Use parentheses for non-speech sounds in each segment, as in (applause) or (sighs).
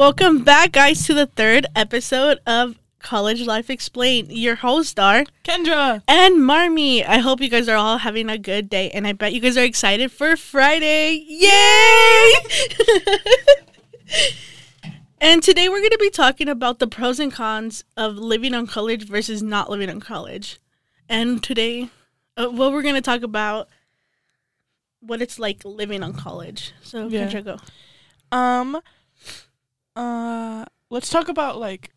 Welcome back, guys, to the third episode of College Life Explained. Your host are Kendra. and Marmy. I hope you guys are all having a good day, and I bet you guys are excited for Friday. Yay! (laughs) and today we're going to be talking about the pros and cons of living on college versus not living on college. And today, uh, what we're going to talk about what it's like living on college. So, Yeah. Kendra, go. Um uh let's talk about like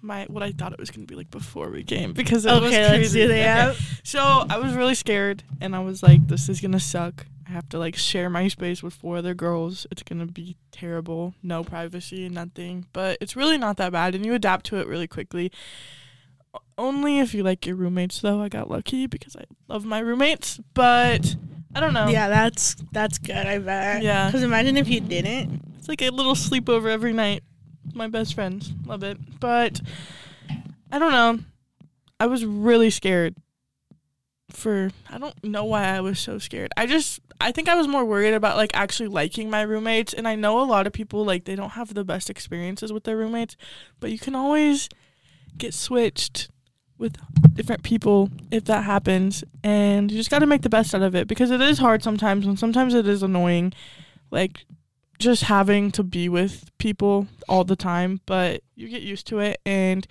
my what I thought it was gonna be like before we came because it was Okay, crazy. let's that. Okay. So I was really scared and I was like, this is gonna suck. I have to like share my space with four other girls. It's gonna be terrible. No privacy, nothing. But it's really not that bad and you adapt to it really quickly. Only if you like your roommates though. I got lucky because I love my roommates. But I don't know. Yeah, that's that's good. I bet. Yeah. Because imagine if you didn't. It's like a little sleepover every night. My best friends love it, but I don't know. I was really scared. For I don't know why I was so scared. I just I think I was more worried about like actually liking my roommates, and I know a lot of people like they don't have the best experiences with their roommates, but you can always get switched with different people if that happens, and you just got to make the best out of it because it is hard sometimes, and sometimes it is annoying. Like just having to be with people all the time, but you get used to it and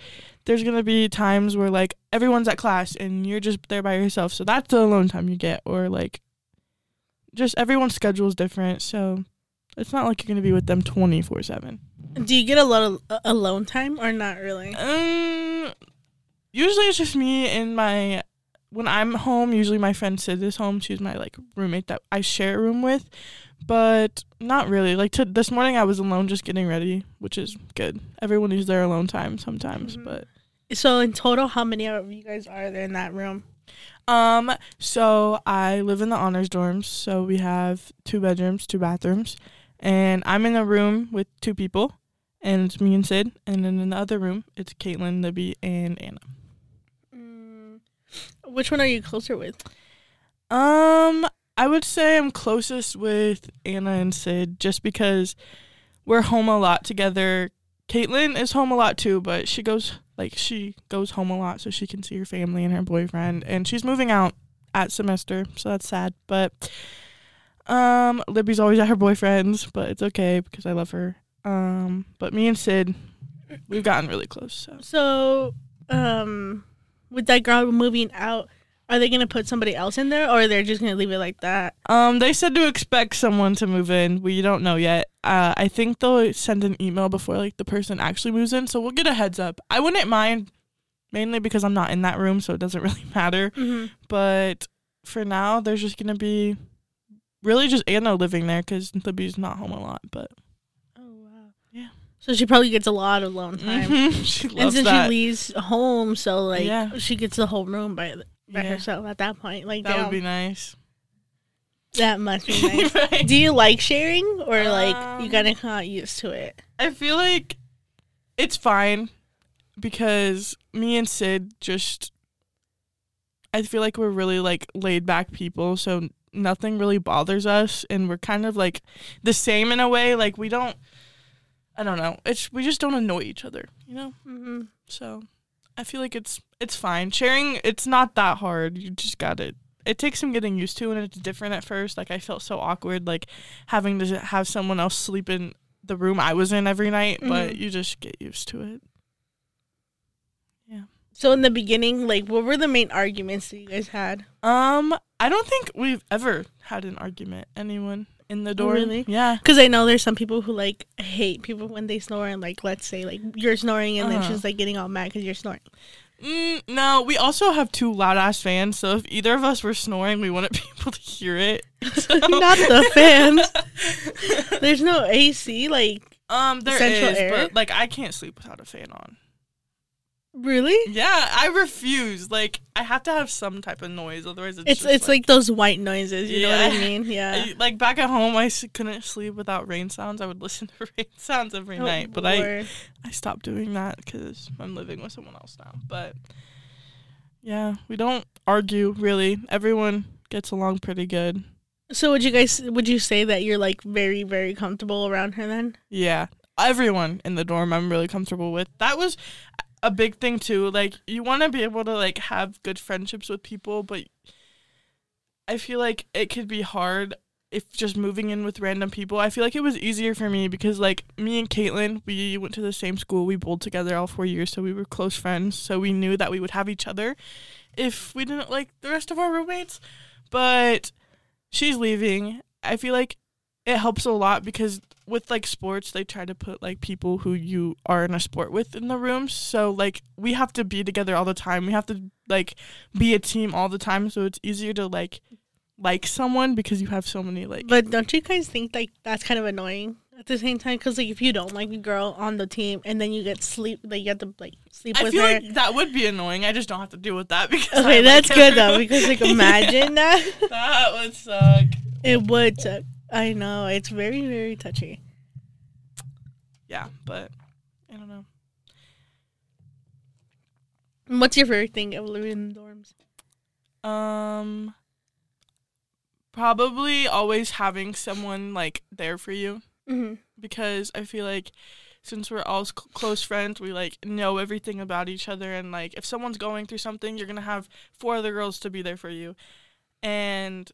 there's going to be times where like everyone's at class and you're just there by yourself. So that's the alone time you get or like just everyone's schedule is different. So it's not like you're going to be with them 24/7. Do you get a lot of uh, alone time or not really? Um usually it's just me and my when I'm home, usually my friend Sid is home. She's my like roommate that I share a room with. But not really. Like to, this morning I was alone just getting ready, which is good. Everyone needs their alone time sometimes, Mhm. but So in total, how many of you guys are there in that room? um so I live in the honors dorms, so we have two bedrooms, two bathrooms, and I'm in a room with two people, and it's me and Sid, and then in the other room it's Caitlin, Libby, and Anna. Which one are you closer with? Um, I would say I'm closest with Anna and Sid just because we're home a lot together. Caitlin is home a lot too, but she goes like she goes home a lot so she can see her family and her boyfriend and she's moving out at semester, so that's sad. But um Libby's always at her boyfriend's, but it's okay because I love her. Um, but me and Sid we've gotten really close, so So, um, with that girl moving out, are they gonna put somebody else in there, or they're just gonna leave it like that? Um, they said to expect someone to move in. We don't know yet. Uh, I think they'll send an email before like the person actually moves in, so we'll get a heads up. I wouldn't mind, mainly because I'm not in that room, so it doesn't (laughs) really matter. Mm-hmm. But for now, there's just gonna be really just Anna living there because Libby's not home a lot. But. So she probably gets a lot of alone time. Mhm, (laughs) she And since that. she leaves home, so like Yeah. she gets the whole room by by Yeah, herself at that point. Like that damn, would be nice. that must be (laughs) nice. Right? Do you like sharing, or like you Um, kind of not used to it? I feel like it's fine because me and Sid just I feel like we're really like laid back people, so nothing really bothers us and we're kind of like the same in a way, like we don't I don't know. It's we just don't annoy each other, you know? Mm-hmm. So I feel like it's it's fine. Sharing it's not that hard. You just got it. it takes some getting used to and it's different at first. Like I felt so awkward like having to have someone else sleep in the room I was in every night, but Mhm. you just get used to it. Yeah. So in the beginning, like, what were the main arguments that you guys had? Um I don't think we've ever had an argument anyone in the door. really? Yeah. Because I know there's some people who like hate people when they snore, and like, let's say like you're snoring, and then Uh-huh. she's like getting all mad because you're snoring. Mm, no, we also have two loud ass fans, so if either of us were snoring, we wouldn't (laughs) be able to hear it. So- (laughs) Not the fans. (laughs) There's no AC. Like, Um, there is, air? but like I can't sleep without a fan on. Really? Yeah, I refuse. Like I have to have some type of noise, otherwise it's It's just, it's like, those white noises. You know what I mean? Yeah. (laughs) I- like back at home, I couldn't sleep without rain sounds. I would listen to (laughs) rain sounds every Oh, night, but I I stopped doing that because I'm living with someone else now. But Yeah, we don't argue really. Everyone gets along pretty good. So would you guys would you say that you're like very very comfortable around her then? Yeah, everyone in the dorm I'm really comfortable with. That was a big thing too. Like you want to be able to like have good friendships with people, but I feel like it could be hard if just moving in with random people. I feel like it was easier for me because like me and Caitlin, we went to the same school. We bowled together all four years, so we were close friends. So we knew that we would have each other if we didn't like the rest of our roommates. But she's leaving. I feel like it helps a lot because with like sports they try to put like people who you are in a sport with in the room so like we have to be together all the time we have to like be a team all the time so it's easier to like like someone because you have so many like But don't you guys think like that's kind of annoying at the same time? Because like if you don't like a girl on the team and then you get sleep, like you have to like sleep I with feel her. like that would be annoying. I just don't have to deal with that because I okay, like that's good though because like (laughs) imagine that that would suck. it would. Suck. I know it's very very touchy. Yeah, but I don't know. What's your favorite thing of living in the dorms? Um, probably always having someone like there for you Mm-hmm. because I feel like since we're all cl- close friends, we like know everything about each other, and like if someone's going through something, you're gonna have four other girls to be there for you, and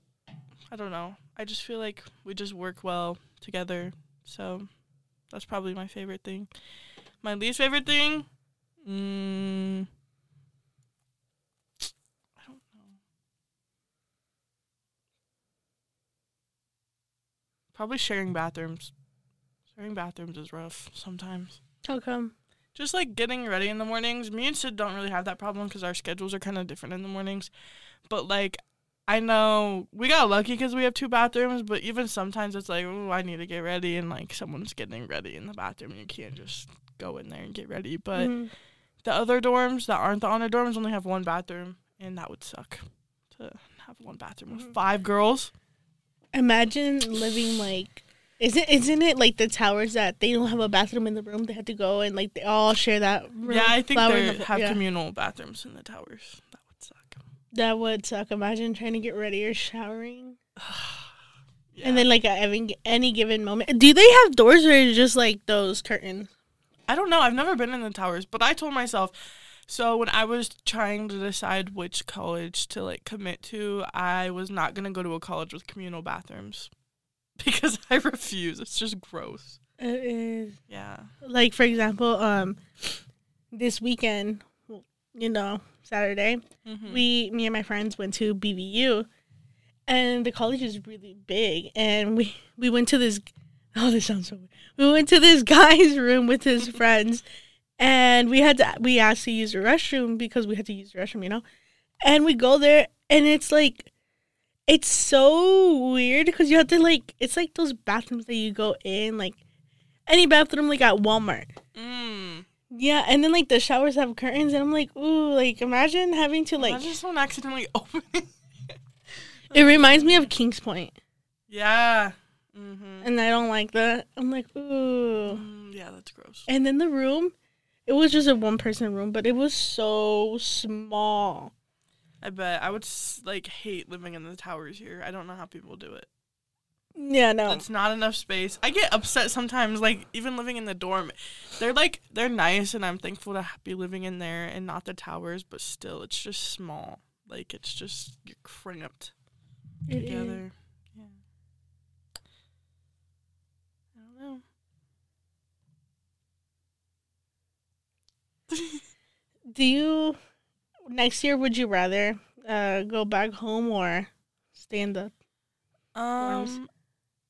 I don't know. I just feel like we just work well together, so that's probably my favorite thing. My least favorite thing, mm, I don't know. Probably sharing bathrooms. Sharing bathrooms is rough sometimes. How come? Just like getting ready in the mornings. Me and Sid don't really have that problem because our schedules are kind of different in the mornings. But like, I know we got lucky because we have two bathrooms. But even sometimes it's like, oh, I need to get ready, and like someone's getting ready in the bathroom, and you can't just go in there and get ready. But Mhm. the other dorms that aren't the honor dorms only have one bathroom, and that would suck to have one bathroom with Mhm. five girls. Imagine living like. Isn't isn't it like the towers that they don't have a bathroom in the room? They have to go and like they all share that room. Yeah, I think they the- have yeah. communal bathrooms in the towers. That would suck. That would suck. Imagine trying to get ready or showering. (sighs) Yeah. And then like at any, any given moment. Do they have doors or is just like those curtains? I don't know. I've never been in the towers, but I told myself. So when I was trying to decide which college to like commit to, I was not gonna go to a college with communal bathrooms (laughs) because I refuse. It's just gross. It is. Yeah. Like for example, um this weekend, you know, Saturday, Mm-hmm. we me and my friends went to BVU and the college is really big and we we went to this (laughs) oh this sounds so weird. We went to this (laughs) guy's room with his (laughs) friends and we had to we asked to use the restroom because we had to use the restroom, you know. And we go there and it's like it's so weird because you have to like it's like those bathrooms that you go in like any bathroom like at Walmart. Mm. Yeah, and then like the showers have curtains, and I'm like, ooh, like imagine having to like. Imagine someone accidentally (laughs) opening. It reminds me of Kings Point, yeah. Mm-hmm. and I don't like that. I'm like, ooh. Mm, yeah, that's gross. And then the room, it was just a one person room, but it was so small. I bet I would like hate living in the towers here. I don't know how people do it. Yeah, no. It's not enough space. I get upset sometimes, like even living in the dorm. They're like they're nice, and I'm thankful to be living in there and not the towers. But still, it's just small. Like it's just you're cramped It is. together. Yeah. I don't know. (laughs) Do you next year? Would you rather uh go back home or stay in the? Um,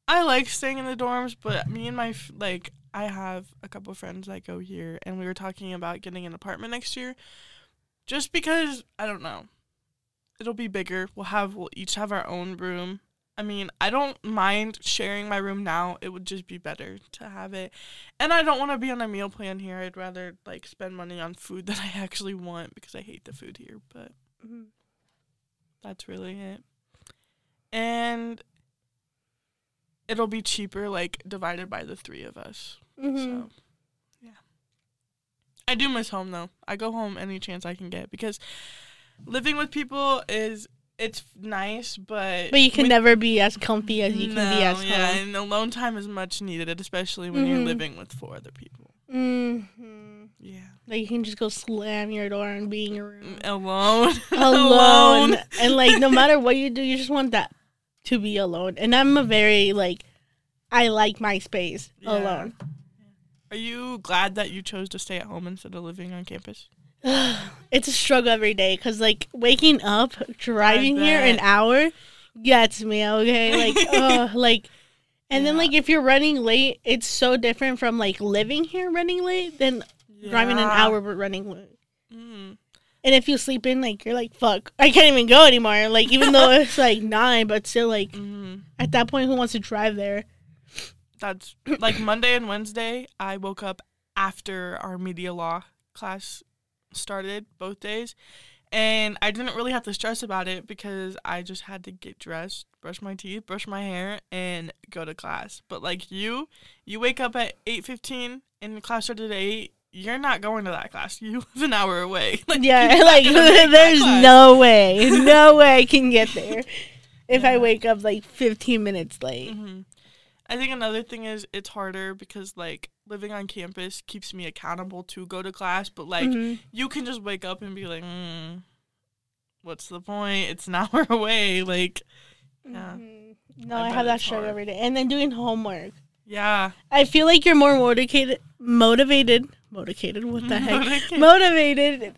I like staying in the dorms, but me and my f- like I have a couple friends that go here, and we were talking about getting an apartment next year, just because I don't know, it'll be bigger. We'll have we'll each have our own room. I mean, I don't mind sharing my room now. It would just be better to have it, and I don't want to be on a meal plan here. I'd rather like spend money on food (laughs) that I actually want because I hate the food here. But mm-hmm. that's really it. And it'll be cheaper, like divided by the three of us. Mhm. So, yeah. I do miss home though. I go home any chance I can get because living with people is it's nice, but But you can when- never be as comfy as you can be No, at yeah, home. and alone time is much needed, especially when you're Mhm. living with four other people. hmm Yeah, Like you can just go slam your door and be in your room alone, (laughs) alone, and like no matter what you do, you just want that to be alone. And I'm a very like, I like my space Yeah. alone. Are you glad that you chose to stay at home instead of living on campus? (sighs) it's a struggle every day because like waking up, driving here an hour gets me okay. (laughs) Like, uh, like, and then like if you're running late, it's so different from like living here running late than driving an hour but running late. Mm. And if you sleep in, like you're like, fuck, I can't even go anymore. Like even though it's (laughs) like nine, but still like Mhm. at that point, who wants to drive there? That's like Monday and Wednesday. I woke up after our media law class started both days, and I didn't really have to stress about it because I just had to get dressed, brush my teeth, brush my hair, and go to class. But like you, you wake up at eight fifteen and the class started at eight. You're not going to that class. You (laughs) live an hour away. (laughs) Like, Yeah, like gonna make (laughs) that there's no way, no way I can get there if I wake up like 15 minutes late. hmm I think another thing is it's harder because like living on campus keeps me accountable to go to class, but like Mhm. you can just wake up and be like, mm, "What's the point? It's an hour away." Like, yeah, Mhm. No, I I, have that struggle every day. And then doing homework. yeah, I feel like you're more motivated, motivated, motivated. What the heck? Motivated.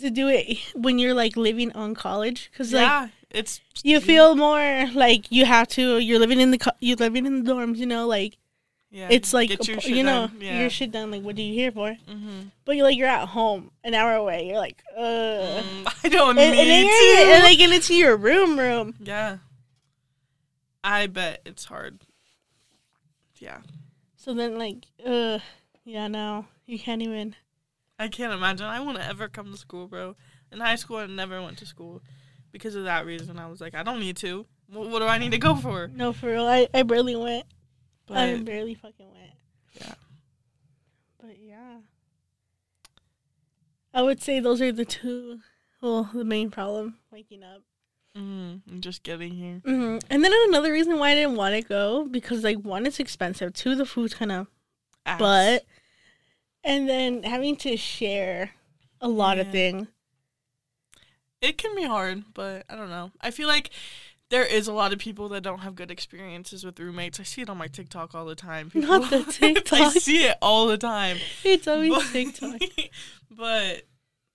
to do it when you're like living on college because like it's you feel more like you have to. You're living in the co- you're living in the dorms. You know, like yeah, it's like a your p- shit you know yeah. your shit done. Like what are you here for? hmm But you're like you're at home, an hour away. You're like, uh. Mm, I don't And, need and then to. and like and it's your room, room. yeah, I bet it's hard. Yeah, So then like, uh, yeah, no, you can't even. I can't imagine. I wouldn't ever come to school, bro. In high school, I never went to school because of that reason. I was like, I don't need to. What, what do I need to go for? No, for real, I I barely went. I barely fucking went. Yeah. But yeah. I would say those are the two, well, the main problem, waking up. mm, I'm just getting here. hmm And then another reason why I didn't want to go, because, like, one, it's expensive. Two, the food's kind of but. And then having to share a lot of things. it can be hard, but I don't know. I feel like there is a lot of people that don't have good experiences with roommates. I see it on my TikTok all the time. Not the (laughs) TikTok. I see it all the time. It's always but, TikTok. (laughs) but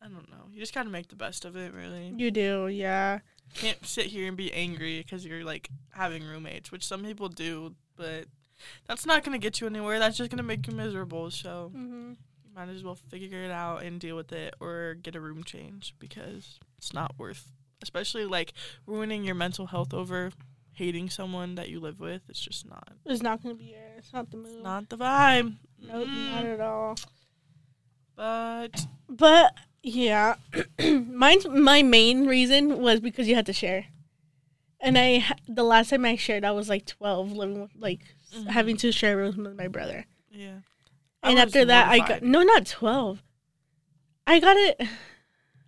I don't know. You just gotta make the best of it. Really, You do, yeah. can't sit here and be angry because you're like having roommates, which some people do, but that's not gonna get you anywhere. That's just gonna make you miserable. So hmm you might as well figure it out and deal with it, or get a room change because it's not worth, especially like ruining your mental health over hating someone that you live with. It's just not. It's not going to be your, it's not the move. It's not the vibe. Nope, Mm. not at all. But But yeah, (clears throat) mine's my main reason was because you had to share, and I the last time I shared I was like twelve, living with like Mhm. having to share rooms with my brother, yeah. I and after that I got no, not twelve. I got it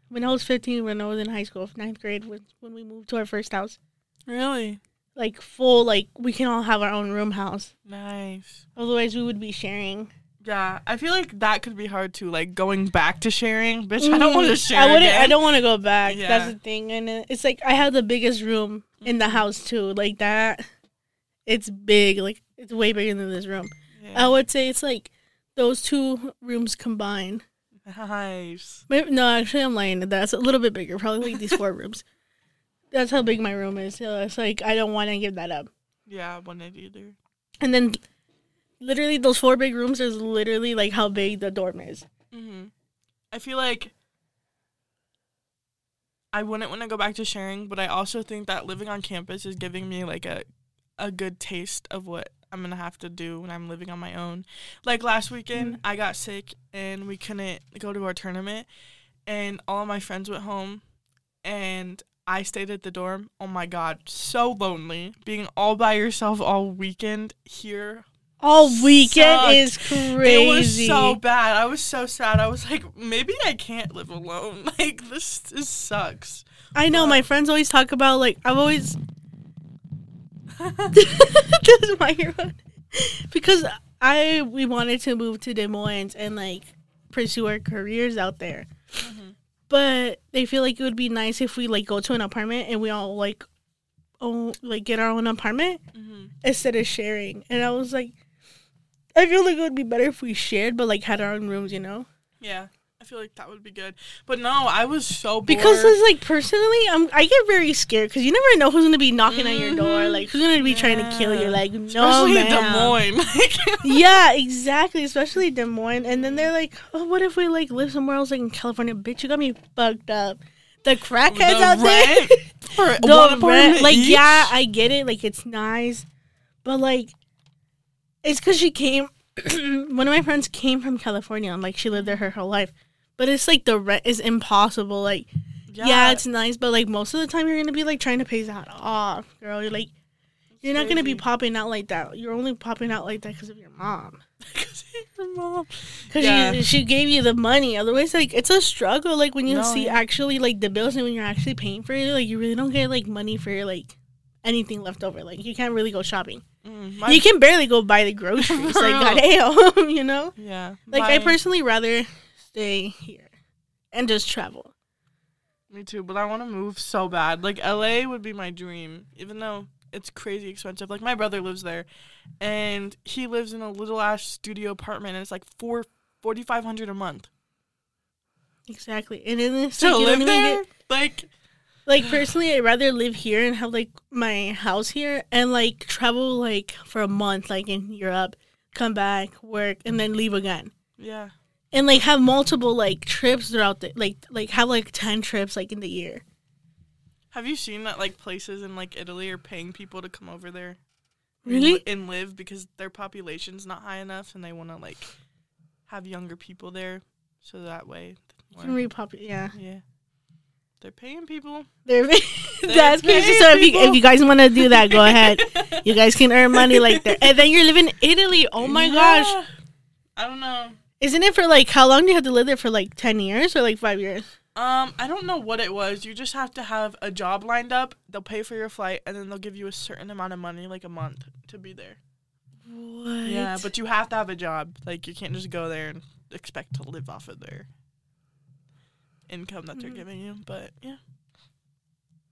when I was fifteen, when I was in high school, ninth grade, when when we moved to our first house, really like full, like we can all have our own room house. nice. Otherwise, we would be sharing. Yeah, I feel like that could be hard too. Like going back to sharing, (laughs) bitch. I don't want to Mm, share. I wouldn't. again. I don't want to go back. Yeah. That's the thing, and it's like I have the biggest room in the Mhm. house too. Like that, it's big. Like it's way bigger than this room. I would say it's like those two rooms combined. Nice. Maybe, no, actually, I'm lying. That's a little bit bigger. Probably like these four (laughs) rooms. That's how big my room is. So it's like I don't want to give that up. Yeah, I wouldn't either. And then, literally, those four big rooms is literally like how big the dorm is. hmm I feel like I wouldn't want to go back to sharing, but I also think that living on campus is giving me like a a good taste of what I'm gonna have to do when I'm living on my own. Like last weekend, Mhm. I got sick and we couldn't go to our tournament, and all of my friends went home, and I stayed at the dorm. Oh my god, so lonely being all by yourself all weekend here. All weekend sucked. is crazy. It was so bad. I was so sad. I was like, maybe I can't live alone. (laughs) Like this, this sucks. I know but- my friends always talk about like I've always (laughs) this is my hero because I we wanted to move to Des Moines and like pursue our careers out there, Mhm. but they feel like it would be nice if we like go to an apartment and we all like own like get our own apartment Mhm. instead of sharing. And I was like, I feel like it would be better if we shared, but like had our own rooms, you know. Yeah, I feel like that would be good. But no, I was so bored. Because it's like personally, I'm I get very scared because you never know who's gonna be knocking at your door, like who's gonna be trying to kill you. Like no, especially in Des ma'am. Moines. (laughs) Yeah, exactly. Especially Des Moines, and then they're like, "Oh, what if we like live somewhere else, like in California?" Bitch, you got me fucked up. The crackheads The out there. (laughs) the rent, like each? yeah, I get it. Like it's nice, but like it's because she came. (clears throat) one of my friends came from California, and like she lived there her whole life. But it's like the rent is impossible. Like yeah. it's nice, but like most of the time you're gonna be like trying to pay that off, girl. You're like you're not gonna be popping out like that. You're only popping out like that (laughs) because of your mom. 'Cause your mom. Because Yeah. she gave you the money. Otherwise, like it's a struggle. Like when you No, see yeah. actually like the bills and when you're actually paying for it, like you really don't get like money for like anything left over. Like you can't really go shopping. Mm, my- you can barely go buy the groceries. (laughs) like goddamn, (laughs) you know. yeah. Like I personally rather stay here and just travel. Me too, but I want to move so bad. Like LA would be my dream, even though it's crazy expensive. Like my brother lives there, and he lives in a little ass studio apartment, and it's like four forty five hundred a month Exactly. And then it's to like, live there. get Like like personally I'd rather live here and have like my house here and like travel like for a month like in Europe, come back, work, and then leave again. yeah, And like have multiple like trips throughout the like like have like ten trips like in the year. have you seen that like places in like Italy are paying people to come over there? Really? li- and live because their population's not high enough, and they want to like have younger people there, so that way. more- Very popular. Yeah. yeah, they're paying people. They're (laughs) They're that's crazy. So if you if you guys want to do that, go (laughs) ahead. You guys can earn money like that. And then you're living in Italy. Oh my gosh. I don't know. Isn't it for like how long do you have to live there for like ten years or like five years? Um, I don't know what it was. You just have to have a job lined up. They'll pay for your flight, and then they'll give you a certain amount of money, like a month, to be there. What? Yeah, but you have to have a job. Like you can't just go there and expect to live off of their income that they're Mhm. giving you. But yeah,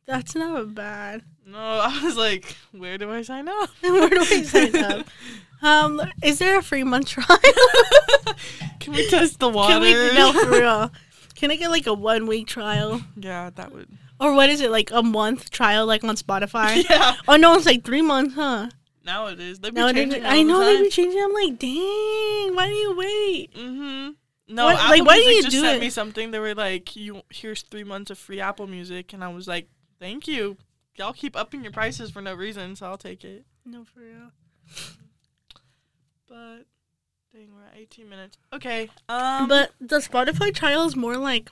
that's not bad. no, (laughs) I was like, where do I sign up? (laughs) Where do I sign up? (laughs) Um, is there a free month trial? Can we test the water? Can we no for real? Can I get like a one week trial? yeah, that would. Or what is it, like a month trial like on Spotify? Yeah, Oh no, it's like three months, huh? now it is. They be No, it changing isn't. all I the know they time. be changing. I'm like, dang, why do you wait? Mm-hmm. No, What- Apple like, why do Music you just do sent it? me something. They were like, "You here's three months of free Apple Music," and I was like, "Thank you. Y'all keep upping your prices for no reason, so I'll take it." No, for real. But dang, we're at 18 minutes. Okay. Um. but the Spotify trial is more like,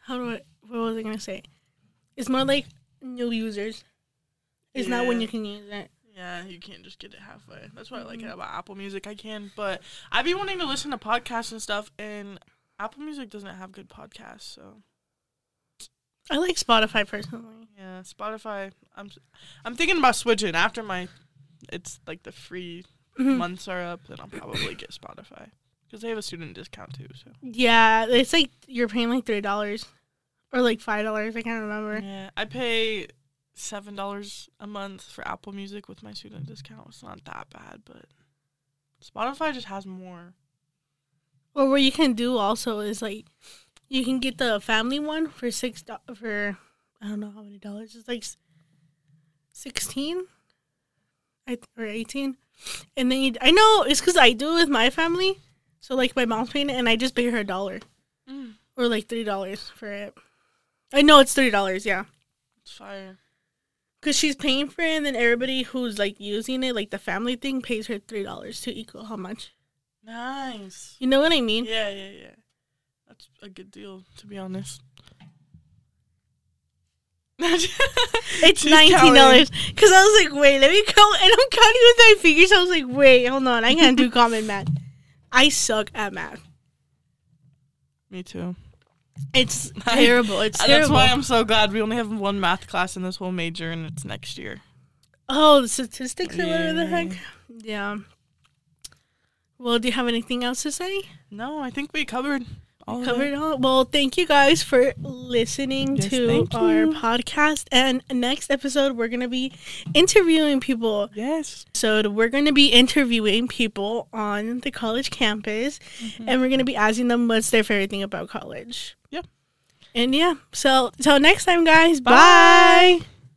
how do I? What was I gonna say? It's more like new users. It's not when you can use it. Yeah, you can't just get it halfway. That's what I like Mhm. about Apple Music. I can, but I be wanting to listen to podcasts and stuff, and Apple Music doesn't have good podcasts. So I like Spotify personally. yeah, Spotify. I'm I'm thinking about switching after my. It's like the free Mhm. months are up, then I'll probably get Spotify because they have a student discount too. So Yeah, it's like you're paying like three dollars, or like five dollars. I can't remember. yeah, I pay seven dollars a month for Apple Music with my student discount. It's not that bad, but Spotify just has more. Or what you can do also is like, you can get the family one for six do- for I don't know how many dollars. It's like sixteen, I th- or eighteen, and then you, I know it's because I do it with my family. So like my mom's paying it, and I just pay her a dollar Mm, or like three dollars for it. I know it's three dollars, yeah, it's fire. Because she's paying for it, and then everybody who's like using it, like the family thing, pays her three dollars to equal how much. Nice. You know what I mean? Yeah, yeah, yeah. That's a good deal, to be honest. (laughs) It's She's nineteen dollars. Cause I was like, wait, let me count, and I'm counting with my fingers. I was like, wait, hold on, I can't do (laughs) common math. I suck at math. Me too. It's (laughs) terrible. It's terrible. That's why I'm so glad we only have one math class in this whole major, and it's next year. oh, the statistics or whatever the heck. Yeah. Well, do you have anything else to say? No, I think we covered all Covered it all. Well, thank you guys for listening Yes, to our podcast. And next episode, we're gonna be interviewing people. Yes. So we're going to be interviewing people on the college campus, mm-hmm. and we're going to be asking them what's their favorite thing about college. Yep. And yeah, so till next time, guys. Bye. Bye.